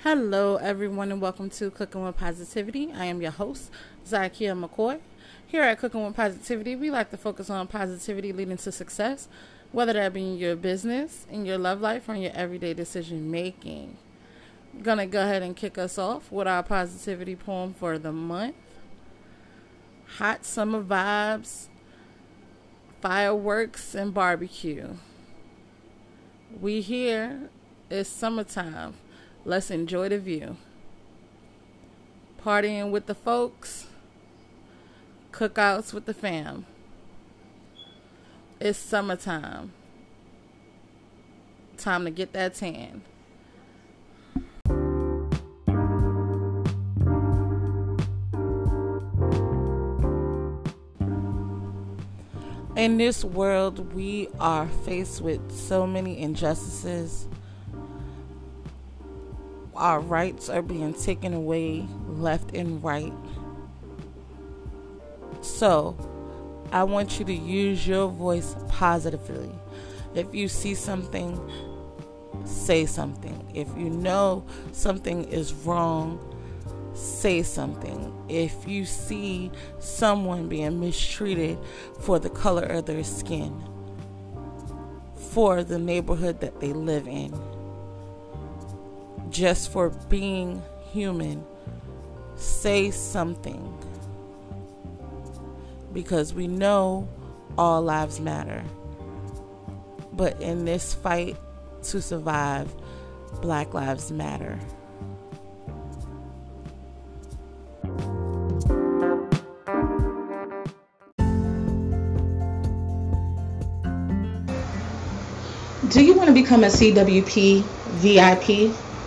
Hello, everyone, and welcome to Cooking with Positivity. I am your host, Zakia McCoy. Here at Cooking with Positivity, we like to focus on positivity leading to success, whether that be in your business, in your love life, or in your everyday decision making. Gonna go ahead and kick us off with our positivity poem for the month. Hot summer vibes, fireworks, and barbecue. We here, it's summertime Let's enjoy the view. Partying with the folks, cookouts with the fam. It's summertime. Time to get that tan. In this world, we are faced with so many injustices our rights are being taken away left and right. So, I want you to use your voice positively. If you see something, say something. If you know something is wrong, say something. If you see someone being mistreated for the color of their skin, for the neighborhood that they live in, just for being human, say something. Because we know all lives matter. But in this fight to survive, Black Lives Matter. Do you want to become a CWP VIP?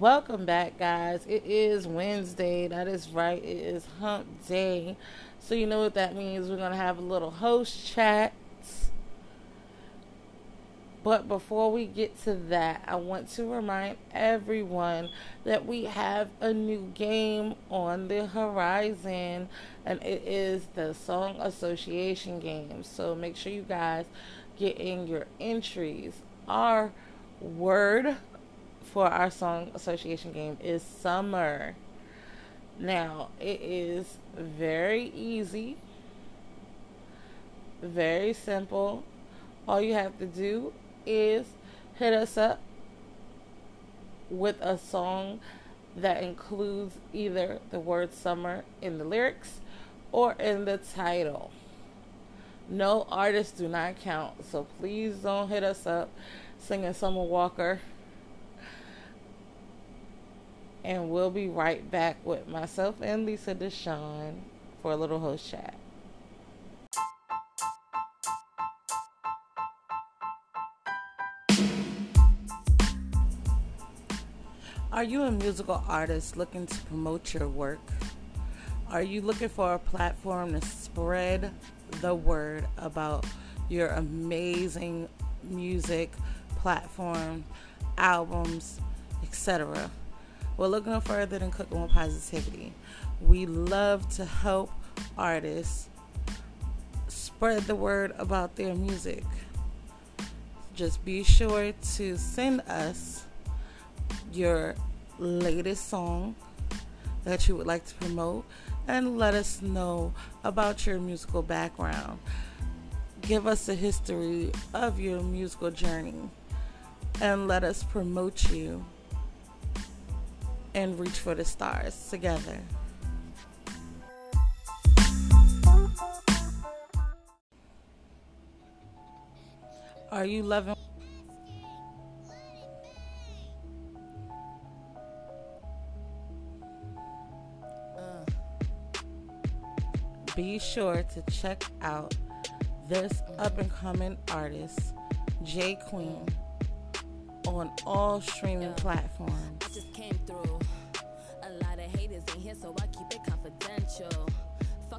Welcome back, guys. It is Wednesday. That is right. It is hump day. So, you know what that means. We're going to have a little host chat. But before we get to that, I want to remind everyone that we have a new game on the horizon, and it is the Song Association game. So, make sure you guys get in your entries. Our word for our song association game is summer. Now, it is very easy, very simple. All you have to do is hit us up with a song that includes either the word summer in the lyrics or in the title. No artists do not count, so please don't hit us up singing Summer Walker and we'll be right back with myself and Lisa DeShawn for a little host chat. Are you a musical artist looking to promote your work? Are you looking for a platform to spread the word about your amazing music, platform, albums, etc.? We're looking no further than Cooking with Positivity. We love to help artists spread the word about their music. Just be sure to send us your latest song that you would like to promote and let us know about your musical background. Give us a history of your musical journey and let us promote you and reach for the stars together. Are you loving? Uh, be sure to check out this up and coming artist, J Queen, on all streaming platforms.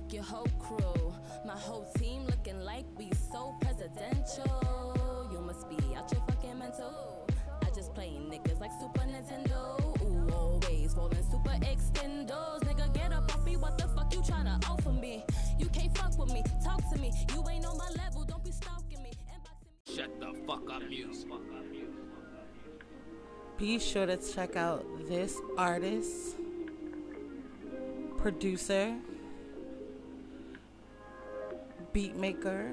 Fuck your whole crew. My whole team looking like we so presidential. You must be out your fucking mental. I just play niggas like Super Nintendo. Ooh, always rolling super extendos. Nigga, get up off me. What the fuck you tryna offer me? You can't fuck with me. Talk to me. You ain't on my level. Don't be stalking me. Inboxing me. Shut the fuck up, music. Be sure to check out this artist, producer, beat maker,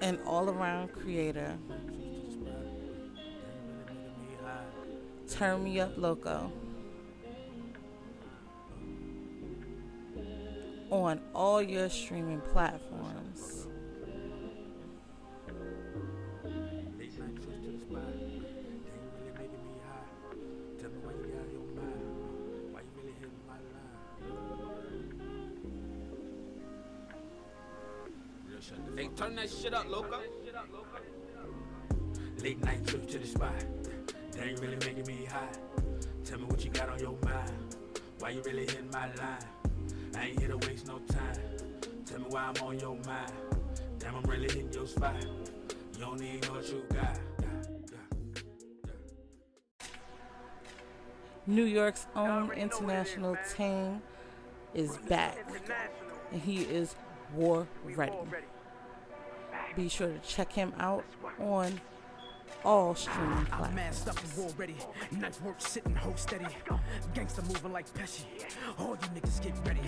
and all around creator. Turn Me Up Loco. On all your streaming platforms. Shit up, loco. Late night trips to the spot. They ain't really making me high. Tell me what you got on your mind. Why you really hitting my line? I ain't here to waste no time. Tell me why I'm on your mind. Damn, I'm really hitting your spot. You don't even know what you got. New York's own international team is back, and he is war ready. Be sure to check him out on all streaming platforms. up and war ready. Knife work sitting hold steady. Gangsta moving like Pesci. All you niggas get ready.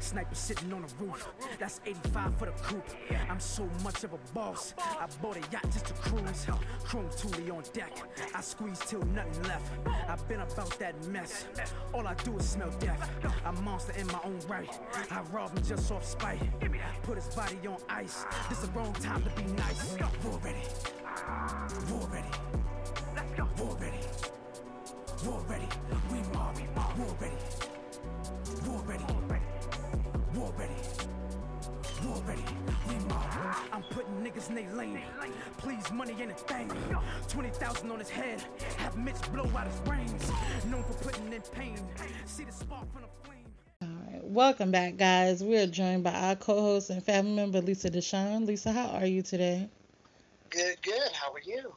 Sniper sitting on the roof. That's 85 for the coupe. I'm so much of a boss. I bought a yacht just to cruise. Chrome Thule on deck. I squeeze till nothing left. I've been about that mess. All I do is smell death. I'm a monster in my own right. I rob him just off spite. Put his body on ice. This the wrong time to be nice. War ready. War ready. Let's go. War ready. War ready. We mob. War ready. War ready. War ready. War ready. We mob. I'm putting niggas in they lane. Please, money ain't a thing. 20,000 on his head. Have Mitch blow out his brains. Known for putting in pain. See the spark from the flame. Welcome back, guys. We are joined by our co-host and family member Lisa DeShawn. Lisa, how are you today? Good, good. How are you?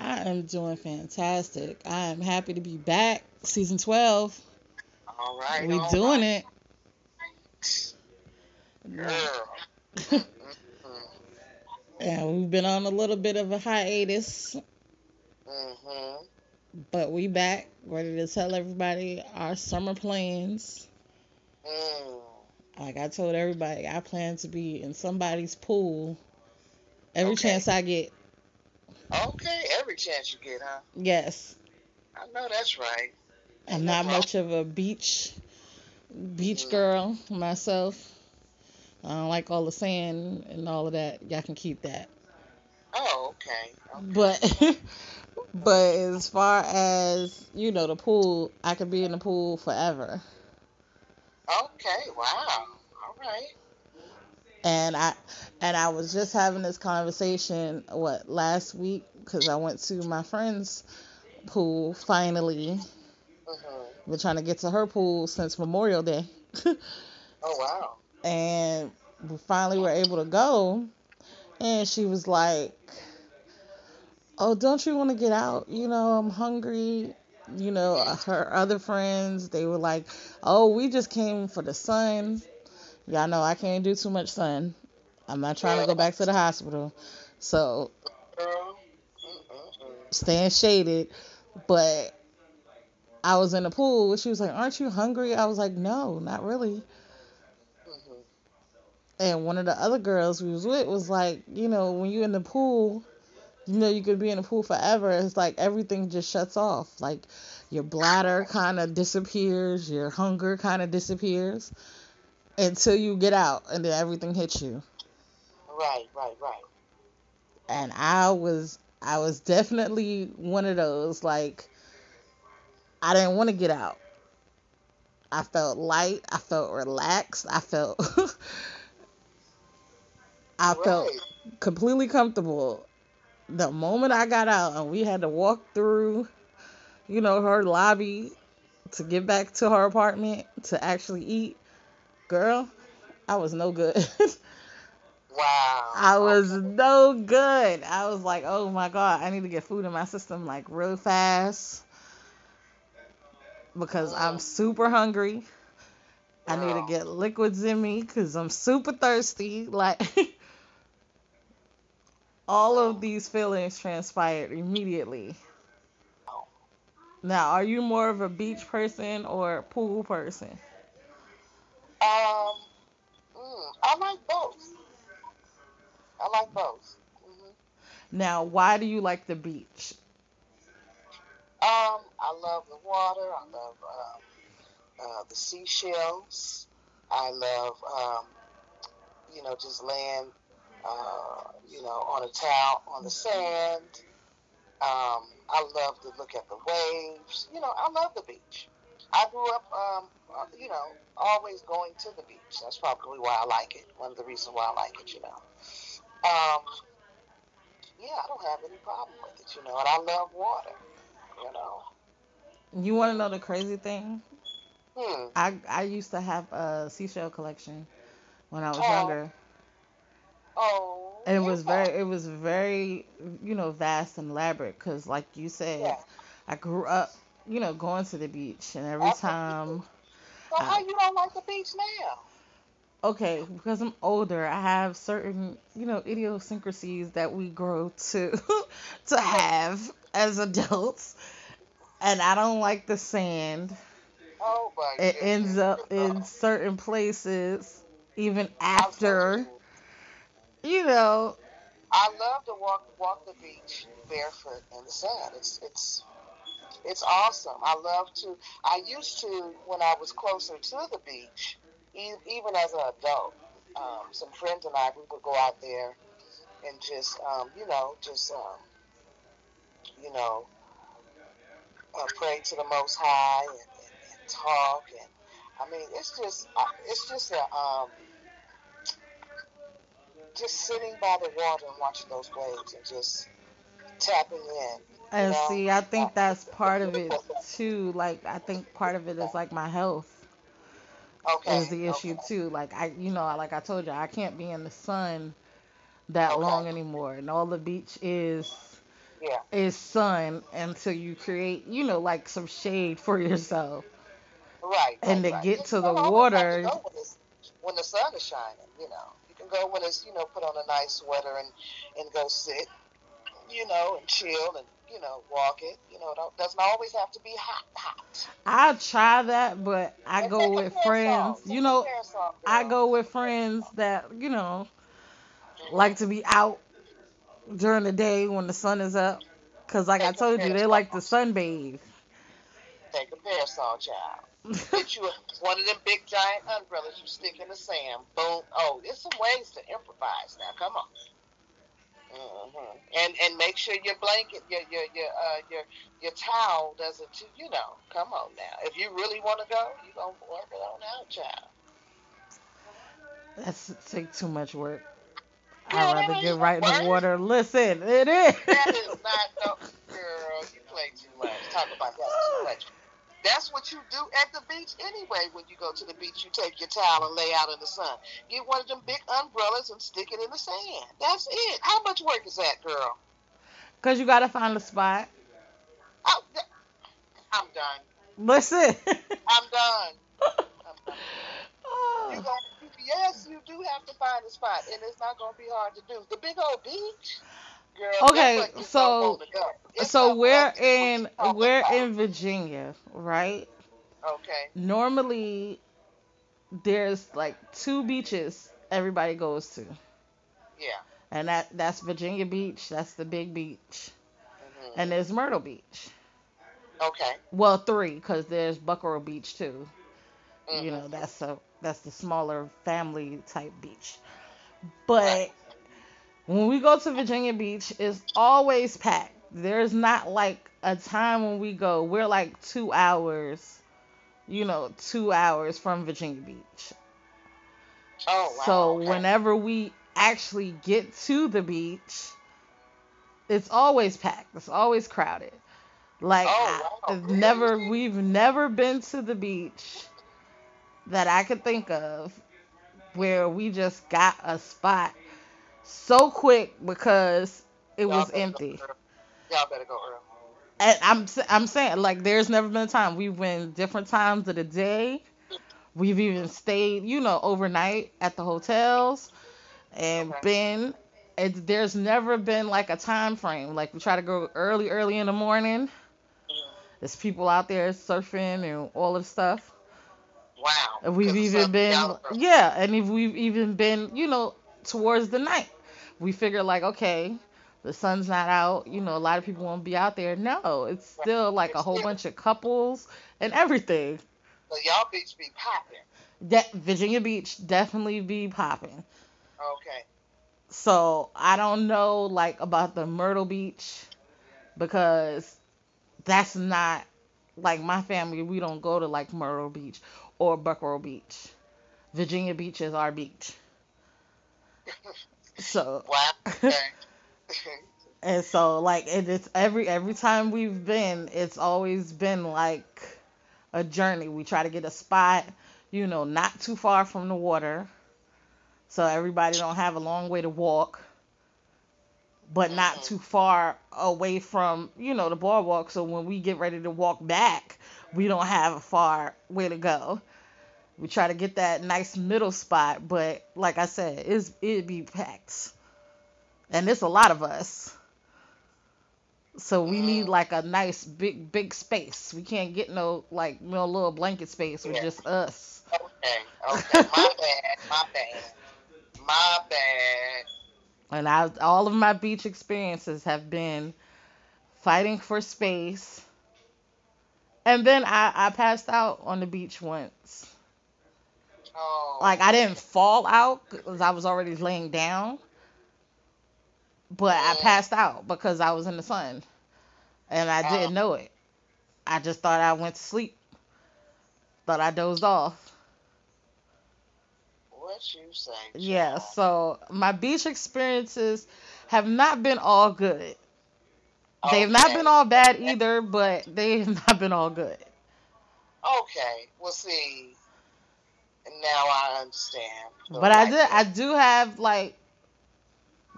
I am doing fantastic. I am happy to be back. Season 12. All right. we all doing right. it. Girl. Yeah, we've been on a little bit of a hiatus, Mm-hmm. but we back ready to tell everybody our summer plans. Mm. Like I told everybody, I plan to be in somebody's pool every Okay. chance I get. Okay, every chance you get, huh? Yes, I know that's right. I'm not no much of a beach beach mm. girl myself. I don't like all the sand and all of that. Y'all can keep that. Oh, okay. okay. But but as far as you know, the pool, I could be in the pool forever. Okay, wow. All right. And I and I was just having this conversation what last week because I went to my friend's pool finally. Mm-hmm. Been trying to get to her pool since Memorial Day. Oh, wow. and we finally were able to go and she was like oh don't you want to get out you know i'm hungry you know her other friends they were like oh we just came for the sun y'all know i can't do too much sun i'm not trying to go back to the hospital so. Staying shaded but i was in the pool she was like aren't you hungry i was like no not really and one of the other girls we was with was like, you know, when you're in the pool, you know, you could be in the pool forever. It's like everything just shuts off. Like your bladder kind of disappears, your hunger kind of disappears until you get out, and then everything hits you. Right, right, right. And I was, I was definitely one of those. Like, I didn't want to get out. I felt light. I felt relaxed. I felt I felt completely comfortable. The moment I got out and we had to walk through, you know, her lobby to get back to her apartment to actually eat, girl, I was no good. Wow. I was no good. I was like, oh my god, I need to get food in my system like real fast because I'm mm. super hungry. I need to get liquids in me because I'm super thirsty. Like, all of these feelings transpired immediately. Now, are you more of a beach person or pool person? Um, mm, I like both. I like both. hmm Now, why do you like the beach? Um, I love the water. I love um, uh, the seashells. I love, um, you know, just laying, uh, you know, on a towel on the sand. Um, I love to look at the waves. You know, I love the beach. I grew up, um, uh, you know, always going to the beach. That's probably why I like it. One of the reasons why I like it, you know. Um, yeah, I don't have any problem with it, you know, and I love water, you know. You want to know the crazy thing? Hmm. I I used to have a seashell collection when I was Oh. younger. Oh. And it was very, it was very, you know, vast and elaborate. Cause like you said, Yeah. I grew up, you know, going to the beach, and every time, So how uh, you don't like the beach now? okay, because I'm older, I have certain, you know, idiosyncrasies that we grow to, to have as adults, and I don't like the sand. Oh my It goodness. ends up in certain places, even after, you know, I love to walk walk the beach barefoot in the sand. It's it's it's awesome. I love to. I used to when I was closer to the beach, even as an adult. Um, some friends and I we would go out there and just um, you know just um, you know uh, pray to the Most High and, and, and talk and I mean it's just uh, it's just a um, just sitting by the water and watching those waves and just tapping in. And see, I think that's part of it too. Like, I think part of it is like my health Okay. is the issue okay. too. Like, I, you know, like I told you, I can't be in the sun that Okay. long anymore. And all the beach is Yeah. is sun until you create, you know, like some shade for yourself. Right. And right, to right. get to the don't always have to water- when, when the sun is shining, you know. You can go when it's, you know, put on a nice sweater and, and go sit, you know, and chill and, you know, walk it. You know, it don't, doesn't always have to be hot, hot. I try that, but I And go with friends. Take You know, I go with friends that, you know, like to be out during the day when the sun is up. Cause like I told you, they like to sunbathe. Take a parasol, child. Get you one of them big giant umbrellas you stick in the sand. Boom. Oh, there's some ways to improvise now. Come on. Hmm And and make sure your blanket, your your your uh your your towel doesn't. too- You know, come on now. If you really want to go, you gonna work it on out, child. That's take too much work. I'd rather get right in the water. Listen, it is. That is not no girl. You play too much. Talk about that too much. That's what you do at the beach anyway. When you go to the beach, you take your towel and lay out in the sun. Get one of them big umbrellas and stick it in the sand. That's it. How much work is that, girl? Cause you gotta find a spot. Oh, I'm done. Listen. I'm done. I'm done. Oh. You gonna, yes, you do have to find a spot, and it's not gonna be hard to do. The big old beach, girl. Okay, like so- no to go. It's so we're up to what in we're about. in Virginia, right? Okay. Normally, there's like two beaches everybody goes to, Yeah. and that that's Virginia Beach. That's the big beach, hmm and there's Myrtle Beach. Okay. Well, three, cause there's Buckroe Beach too. You Mhm. know, that's a that's the smaller family type beach. But Right. When we go to Virginia Beach, it's always packed. There's not like a time when we go. We're like two hours, you know, two hours from Virginia Beach. Oh wow. so okay. whenever we actually get to the beach, it's always packed. It's always crowded. Like Oh, wow. Never we've never been to the beach that I could think of where we just got a spot so quick because it Y'all was empty. Y'all better go early. And I'm I'm saying like there's never been a time we've been different times of the day. We've even stayed, you know, overnight at the hotels and Okay. been it, there's never been like a time frame. Like we try to go early, early in the morning. There's people out there surfing and all of stuff. Wow. And we've even been, yeah, and if we've even been, you know, towards the night. We figure like, okay, the sun's not out. You know, a lot of people won't be out there. No, it's still like a whole bunch of couples and everything. So y'all beach be popping. That Virginia Beach definitely be popping. Okay. So I don't know like about the Myrtle Beach because that's not like my family. We don't go to like Myrtle Beach or Buckroe Beach. Virginia Beach is our beach. So Wow. And so like it is every every time we've been, it's always been like a journey. We try to get a spot, you know, not too far from the water, so everybody don't have a long way to walk, but not mm-hmm. too far away from you know the boardwalk. So when we get ready to walk back, we don't have a far way to go. We try to get that nice middle spot, but like I said, it's it'd be packed, and it's a lot of us. So we need mm. like a nice big big space. We can't get no like no little blanket space with Yeah. just us. okay. Okay. My bad. My bad. My bad. And I all of my beach experiences have been fighting for space. And then I, I passed out on the beach once. Oh. Like I didn't fall out because I was already laying down. But I passed out because I was in the sun. And I didn't know it. I just thought I went to sleep. Thought I dozed off. What you say? Yeah, so my beach experiences have not been all good. They've not been all bad either, but they have not been all good. Okay. Well, see. Now I understand. So, But I do I do have like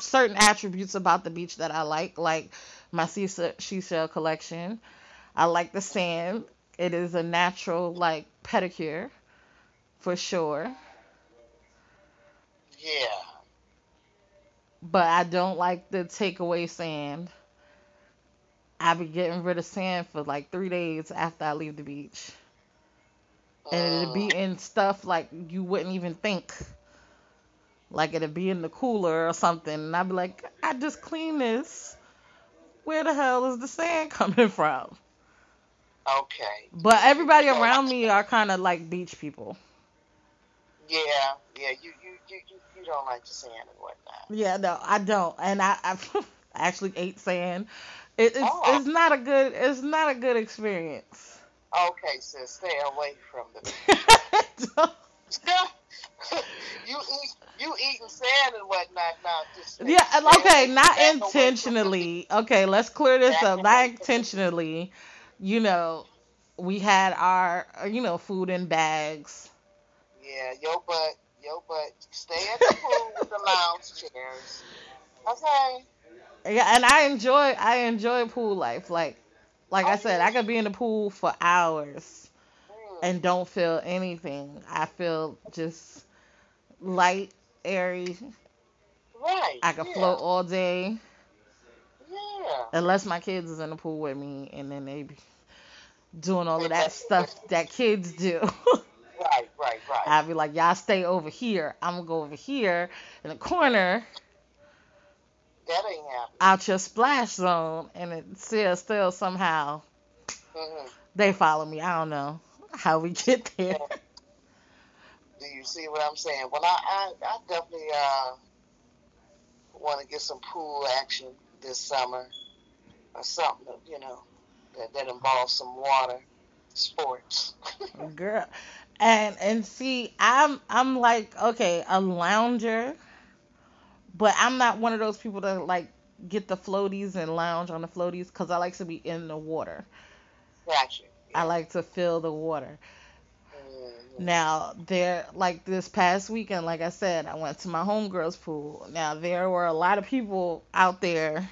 certain attributes about the beach that I like, like my seashell seashell collection. I like the sand. It is a natural like pedicure for sure. Yeah. But I don't like the takeaway sand. I be getting rid of sand for like three days after I leave the beach. And it'd be Mm. in stuff like you wouldn't even think. Like it'd be in the cooler or something. And I'd be like, I just cleaned this. Where the hell is the sand coming from? Okay. But everybody around me are kind of like beach people. Yeah. Yeah. You you you you, you don't like the sand and whatnot. Yeah, no, I don't. And I, I actually ate sand. It, it's Oh. it's not a good it's not a good experience. Okay, sis, stay away from the. you eat you eating sand and whatnot now. Just yeah, okay, not back away from the- intentionally. Okay, let's clear this up. Not intentionally. You know, we had our you know food in bags. Yeah, your butt, your butt. Stay at the pool with the lounge chairs. Okay. Yeah, and I enjoy I enjoy pool life. Like like I oh, said, I could be in the pool for hours and don't feel anything. I feel just light, airy. Right. I could yeah, float all day Yeah. unless my kids is in the pool with me and then they be doing all of that stuff that kids do. Right. Right. Right. I'd be like, y'all stay over here. I'm gonna go over here in the corner that ain't happening. out your splash zone and it still still somehow hmm they follow me. I don't know how we get there. Do you see what I'm saying? Well, I I, I definitely uh want to get some pool action this summer or something, you know, that that involves some water sports. Girl. And and see, I'm I'm like, okay, a lounger But I'm not one of those people that like get the floaties and lounge on the floaties because I like to be in the water. Gotcha. I like to feel the water. Mhm. Now there, like this past weekend, like I said, I went to my homegirl's pool. Now there were a lot of people out there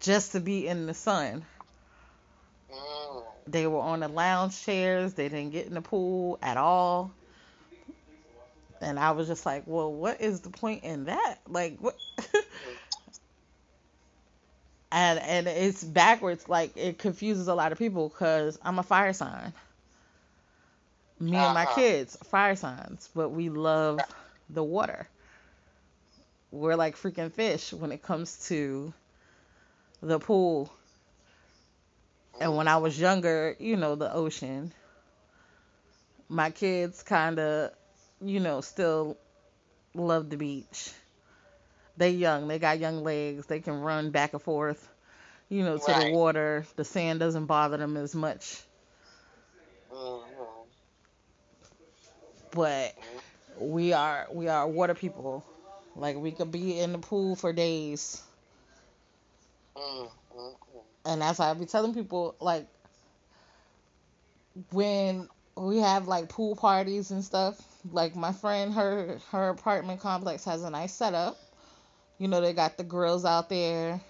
just to be in the sun. Mm. They were on the lounge chairs. They didn't get in the pool at all. And I was just like, well, what is the point in that? Like, what? and and it's backwards. Like it confuses a lot of people because I'm a fire sign. Me and my Uh-huh. kids, fire signs, but we love the water. We're like freaking fish when it comes to the pool. And when I was younger, you know, the ocean. My kids kind of, you know, still love the beach. They young, they got young legs, they can run back and forth, you know, to Right. the water. The sand doesn't bother them as much. Mhm. But we are we are water people. Like we could be in the pool for days. Mm, mm, mm. and that's why I be telling people like when we have like pool parties and stuff. Like my friend, her her apartment complex has a nice setup. You know, they got the grills out there.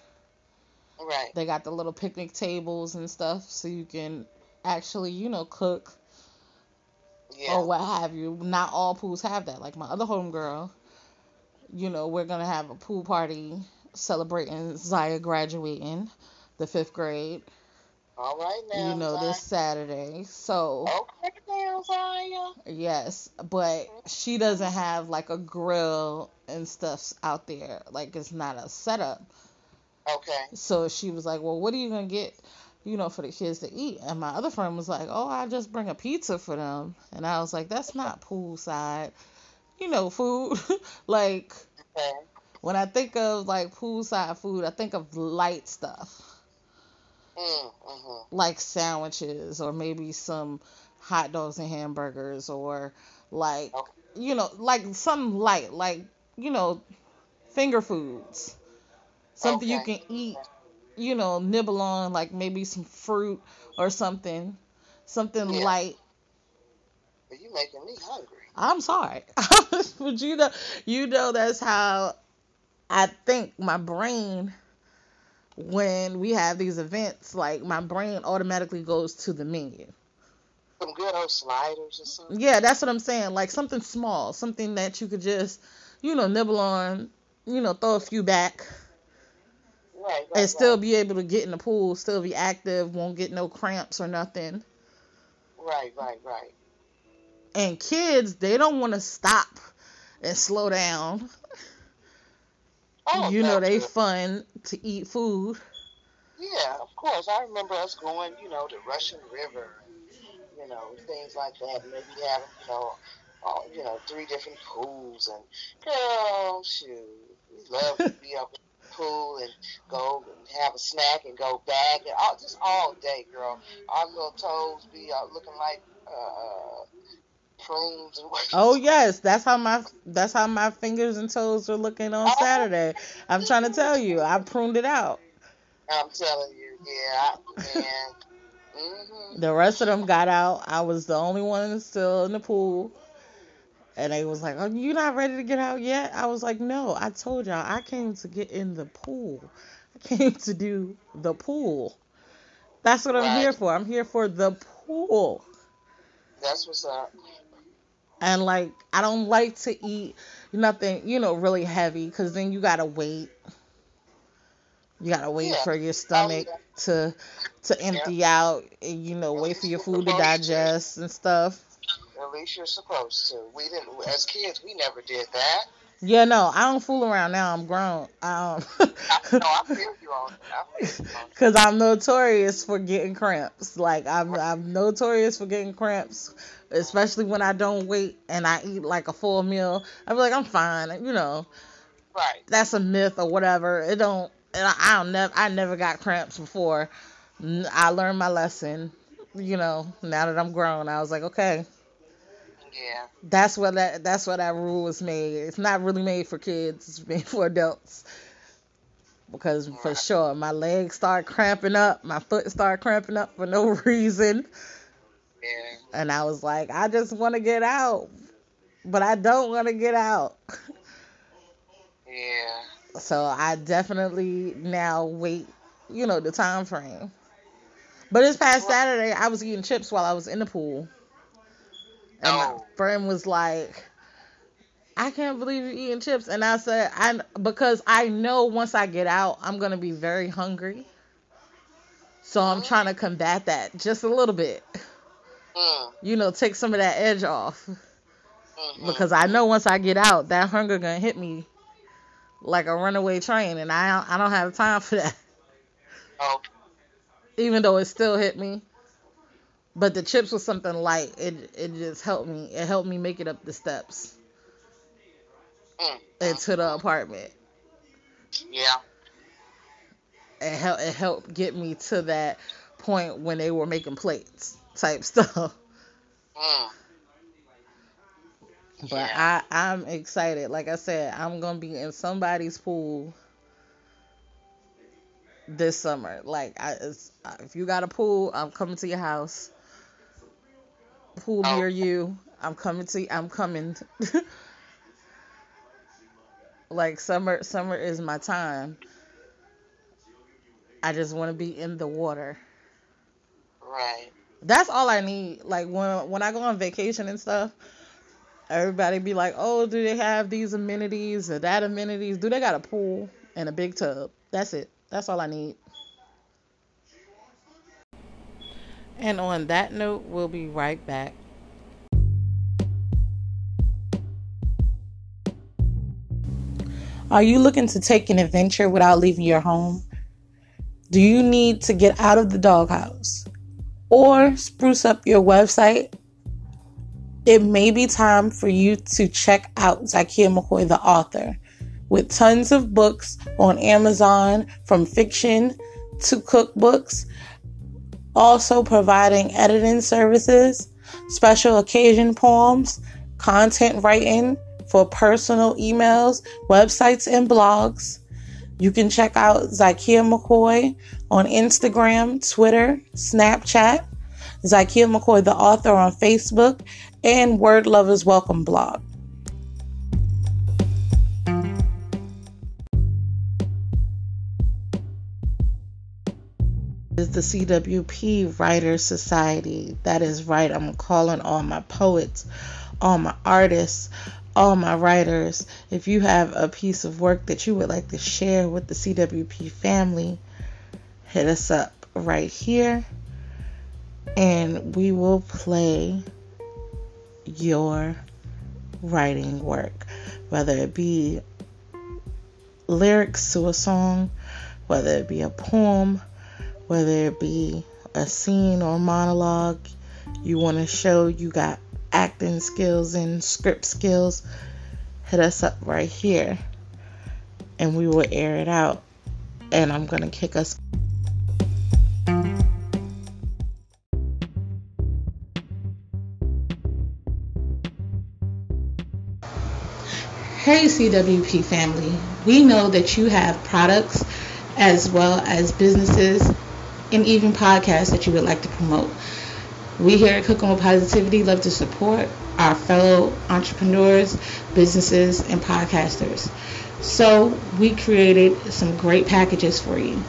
Right. They got the little picnic tables and stuff, so you can actually, you know, cook Yeah. or what have you. Not all pools have that. Like my other homegirl, you know, we're gonna have a pool party celebrating Zaya graduating the fifth grade. All right now. you know, this Saturday. So, Okay now, Zaya. yes, but she doesn't have like a grill and stuff out there. Like, it's not a setup. Okay. So she was like, Well, what are you going to get, you know, for the kids to eat? And my other friend was like, Oh, I just bring a pizza for them. And I was like, That's not poolside, you know, food. like, Okay. when I think of like poolside food, I think of light stuff. Mm, mm-hmm. like sandwiches or maybe some hot dogs and hamburgers or like Okay. you know like something light like you know finger foods something you can eat you know nibble on like maybe some fruit or something something Yeah. light But you making me hungry. i'm sorry but you know you know that's how i think my brain when we have these events like my brain automatically goes to the menu Some good old sliders or something. Yeah, that's what I'm saying. Like something small, something that you could just, you know, nibble on, you know, throw a few back, Right. right and still Right. be able to get in the pool, still be active, won't get no cramps or nothing. Right. Right. Right. And kids, they don't want to stop and slow down. Oh, you know, they too. fun to eat food. Yeah, of course. I remember us going, you know, to Russian River, you know, things like that. Maybe having, you know, all, you know, three different pools and girl, shoot, we love to be up in the pool and go and have a snack and go back and all, just all day, girl. Our little toes be uh, looking like uh, prunes. Oh yes, that's how my that's how my fingers and toes are looking on Saturday. I'm trying to tell you, I pruned it out. I'm telling you, yeah, man. hmm The rest of them got out. I was the only one still in the pool. And they was like, "Oh, you not ready to get out yet?" I was like, "No, I told y'all I came to get in the pool. I came to do the pool. That's what I'm here for. I'm here for the pool." That's what's up. And like, I don't like to eat nothing, you know, really heavy cuz then you got to wait. You got to wait Yeah. for your stomach to to empty out, and, you know, wait for your food to digest and stuff. At least you're supposed to. We didn't, as kids, we never did that. Yeah, no, I don't fool around now. I'm grown. Um, I, no, I feel you on. I feel you on. Cause I'm notorious for getting cramps. Like I'm, I'm notorious for getting cramps, especially when I don't wait and I eat like a full meal. I'm like, I'm fine. You know, Right. that's a myth or whatever. It don't. And I, I don't never. I never got cramps before. I learned my lesson. You know, now that I'm grown, I was like, okay, Yeah. That's what that that's what that rule was made. It's not really made for kids. It's made for adults. Because for sure, my legs start cramping up, my foot start cramping up for no reason. And I was like, I just want to get out, but I don't want to get out. Yeah. So I definitely now wait, you know, the time frame. But this past Saturday, I was eating chips while I was in the pool. And my Oh. friend was like, I can't believe you're eating chips. And I said, I because I know once I get out, I'm gonna be very hungry. So I'm oh. trying to combat that just a little bit. Mm. You know, take some of that edge off. hmm Because I know once I get out, that hunger gonna hit me like a runaway train, and I don't, I don't have time for that. Oh. Even though it still hit me, but the chips was something light. It it just helped me. It helped me make it up the steps Mm. into the apartment. Yeah. It helped it helped get me to that point when they were making plates type stuff. Mm. But Yeah. I I'm excited. Like I said, I'm gonna be in somebody's pool this summer. Like I, it's, if you got a pool, I'm coming to your house. Pool Oh. near you, I'm coming to. I'm coming. like summer, summer is my time. I just want to be in the water. Right. That's all I need. Like when when I go on vacation and stuff, everybody be like, "Oh, do they have these amenities or that amenities? Do they got a pool and a big tub?" That's it. That's all I need. And on that note, we'll be right back. Are you looking to take an adventure without leaving your home? Do you need to get out of the doghouse or spruce up your website? It may be time for you to check out Zakia McCoy, the author, with tons of books on Amazon from fiction to cookbooks also providing editing services, special occasion poems, content writing for personal emails, websites, and blogs. You can check out Zakia McCoy on Instagram, Twitter, Snapchat, Zakia McCoy, the author, on Facebook, and Word Lovers Welcome blog. is the CWP Writers Society. That is right. I'm calling all my poets, all my artists, all my writers. If you have a piece of work that you would like to share with the CWP family, hit us up right here and we will play your writing work, whether it be lyrics to a song, whether it be a poem whether it be a scene or monologue you want to show you got acting skills and script skills, hit us up right here and we will air it out. And I'm going to kick us. Hey, CWP family. We know that you have products as well as businesses and even podcasts that you would like to promote. We here at Cooking with Positivity love to support our fellow entrepreneurs, businesses, and podcasters. So we created some great packages for you.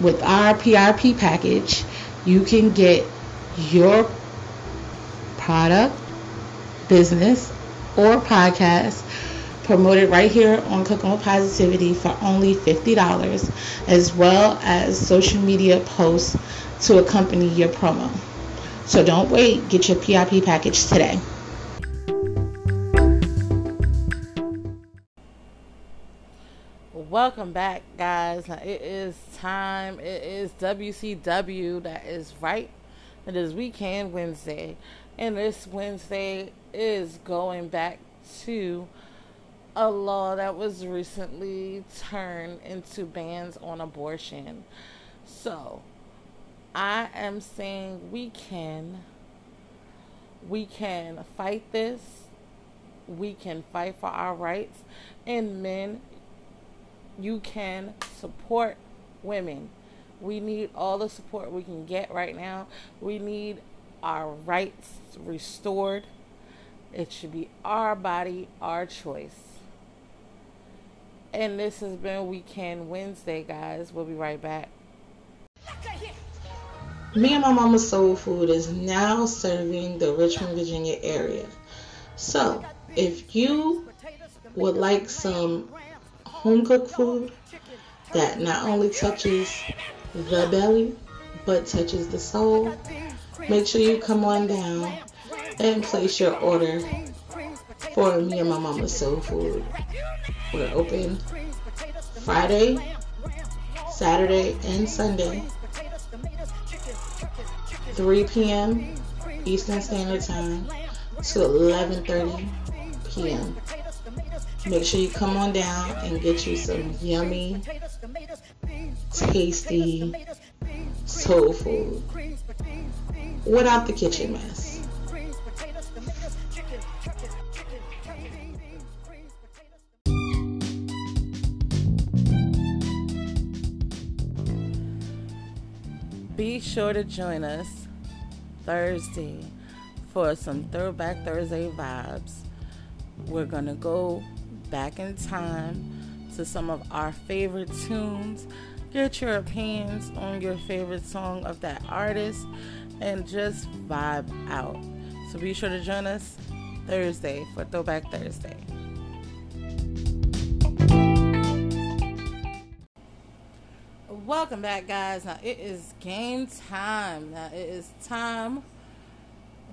With our PRP package, you can get your product, business, or podcast promoted right here on Cooking with Positivity for only $50, as well as social media posts to accompany your promo. So don't wait, get your PIP package today. Welcome back, guys. It is time. It is WCW. That is right. It is Weekend Wednesday. And this Wednesday is going back to a law that was recently turned into bans on abortion. So, I am saying we can We can fight this. We can fight for our rights. And men, you can support women. We need all the support we can get right now. We need our rights restored. It should be our body, our choice. And this has been Weekend Wednesday, guys. We'll be right back. Me and my mama soul food is now serving the Richmond, Virginia area. So, if you would like some home cooked food that not only touches the belly but touches the soul, make sure you come on down and place your order for me and my mama soul food. We're open Friday, Saturday, and Sunday, 3 p.m. Eastern Standard Time to 11:30 p.m. Make sure you come on down and get you some yummy, tasty soul food without the kitchen mess. Be sure to join us Thursday for some Throwback Thursday vibes. We're going to go back in time to some of our favorite tunes, get your opinions on your favorite song of that artist, and just vibe out. So be sure to join us Thursday for Throwback Thursday. Welcome back, guys. Now it is game time. Now it is time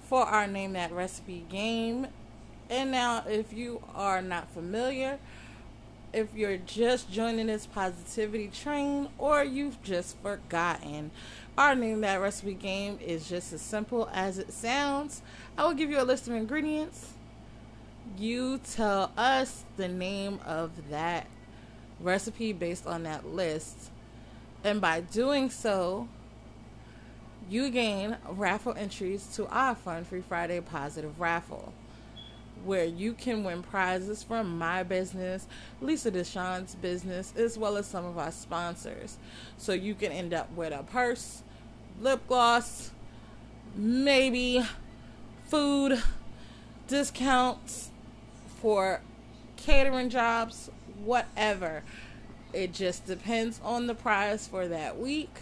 for our Name That Recipe game. And now, if you are not familiar, if you're just joining this positivity train or you've just forgotten, our Name That Recipe game is just as simple as it sounds. I will give you a list of ingredients. You tell us the name of that recipe based on that list. And by doing so, you gain raffle entries to our Fun Free Friday Positive Raffle, where you can win prizes from my business, Lisa DeShawn's business, as well as some of our sponsors. So you can end up with a purse, lip gloss, maybe food discounts for catering jobs, whatever. It just depends on the prize for that week.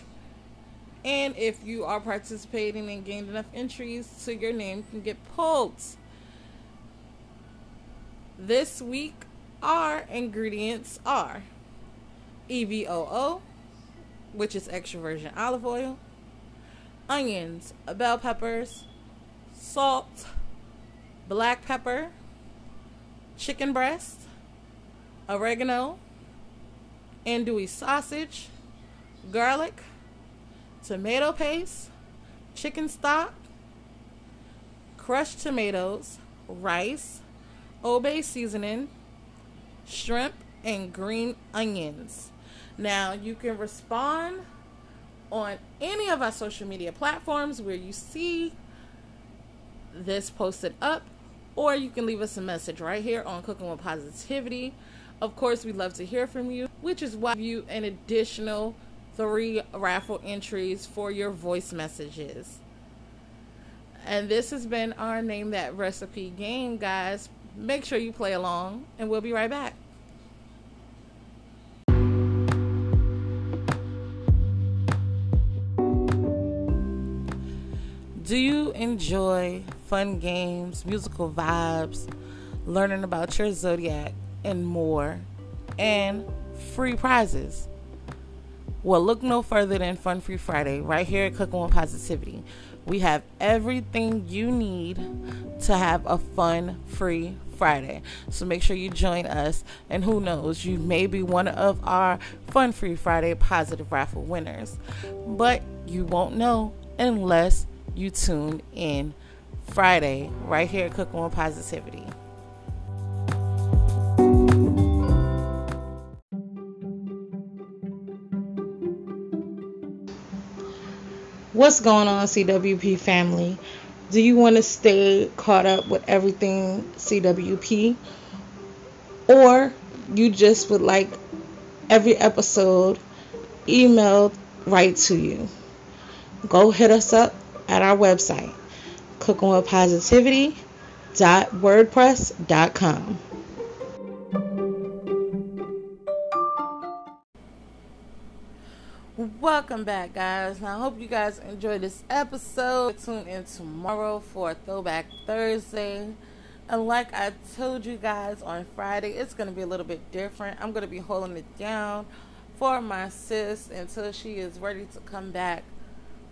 And if you are participating and gained enough entries so your name can get pulled. This week, our ingredients are EVOO, which is extra virgin olive oil, onions, bell peppers, salt, black pepper, chicken breast, oregano, andouille sausage, garlic, tomato paste, chicken stock, crushed tomatoes, rice, Old Bay seasoning, shrimp, and green onions. Now, you can respond on any of our social media platforms where you see this posted up, or you can leave us a message right here on Cooking with Positivity. Of course, we'd love to hear from you, which is why you an additional three raffle entries for your voice messages. And this has been our Name That Recipe game, guys. Make sure you play along, and we'll be right back. Do you enjoy fun games, musical vibes, learning about your zodiac, and more, and free prizes? Well, look no further than Fun Free Friday right here at Cooking with Positivity. We have everything you need to have a fun free Friday. So make sure you join us. And who knows, you may be one of our Fun Free Friday positive raffle winners. But you won't know unless you tune in Friday right here at Cooking with Positivity. What's going on, CWP family? Do you want to stay caught up with everything CWP? Or you just would like every episode emailed right to you? Go hit us up at our website, cookingwithpositivity.wordpress.com. Welcome back, guys. I hope you guys enjoyed this episode. Tune in tomorrow for Throwback Thursday. And like I told you guys on Friday, it's going to be a little bit different. I'm going to be holding it down for my sis until she is ready to come back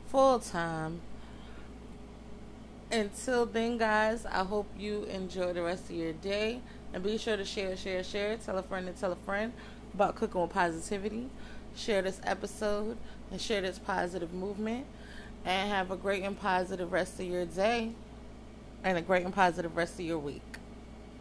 full time. Until then, guys, I hope you enjoy the rest of your day. And be sure to share, share, share. Tell a friend and tell a friend about cooking with positivity share this episode and share this positive movement and have a great and positive rest of your day and a great and positive rest of your week.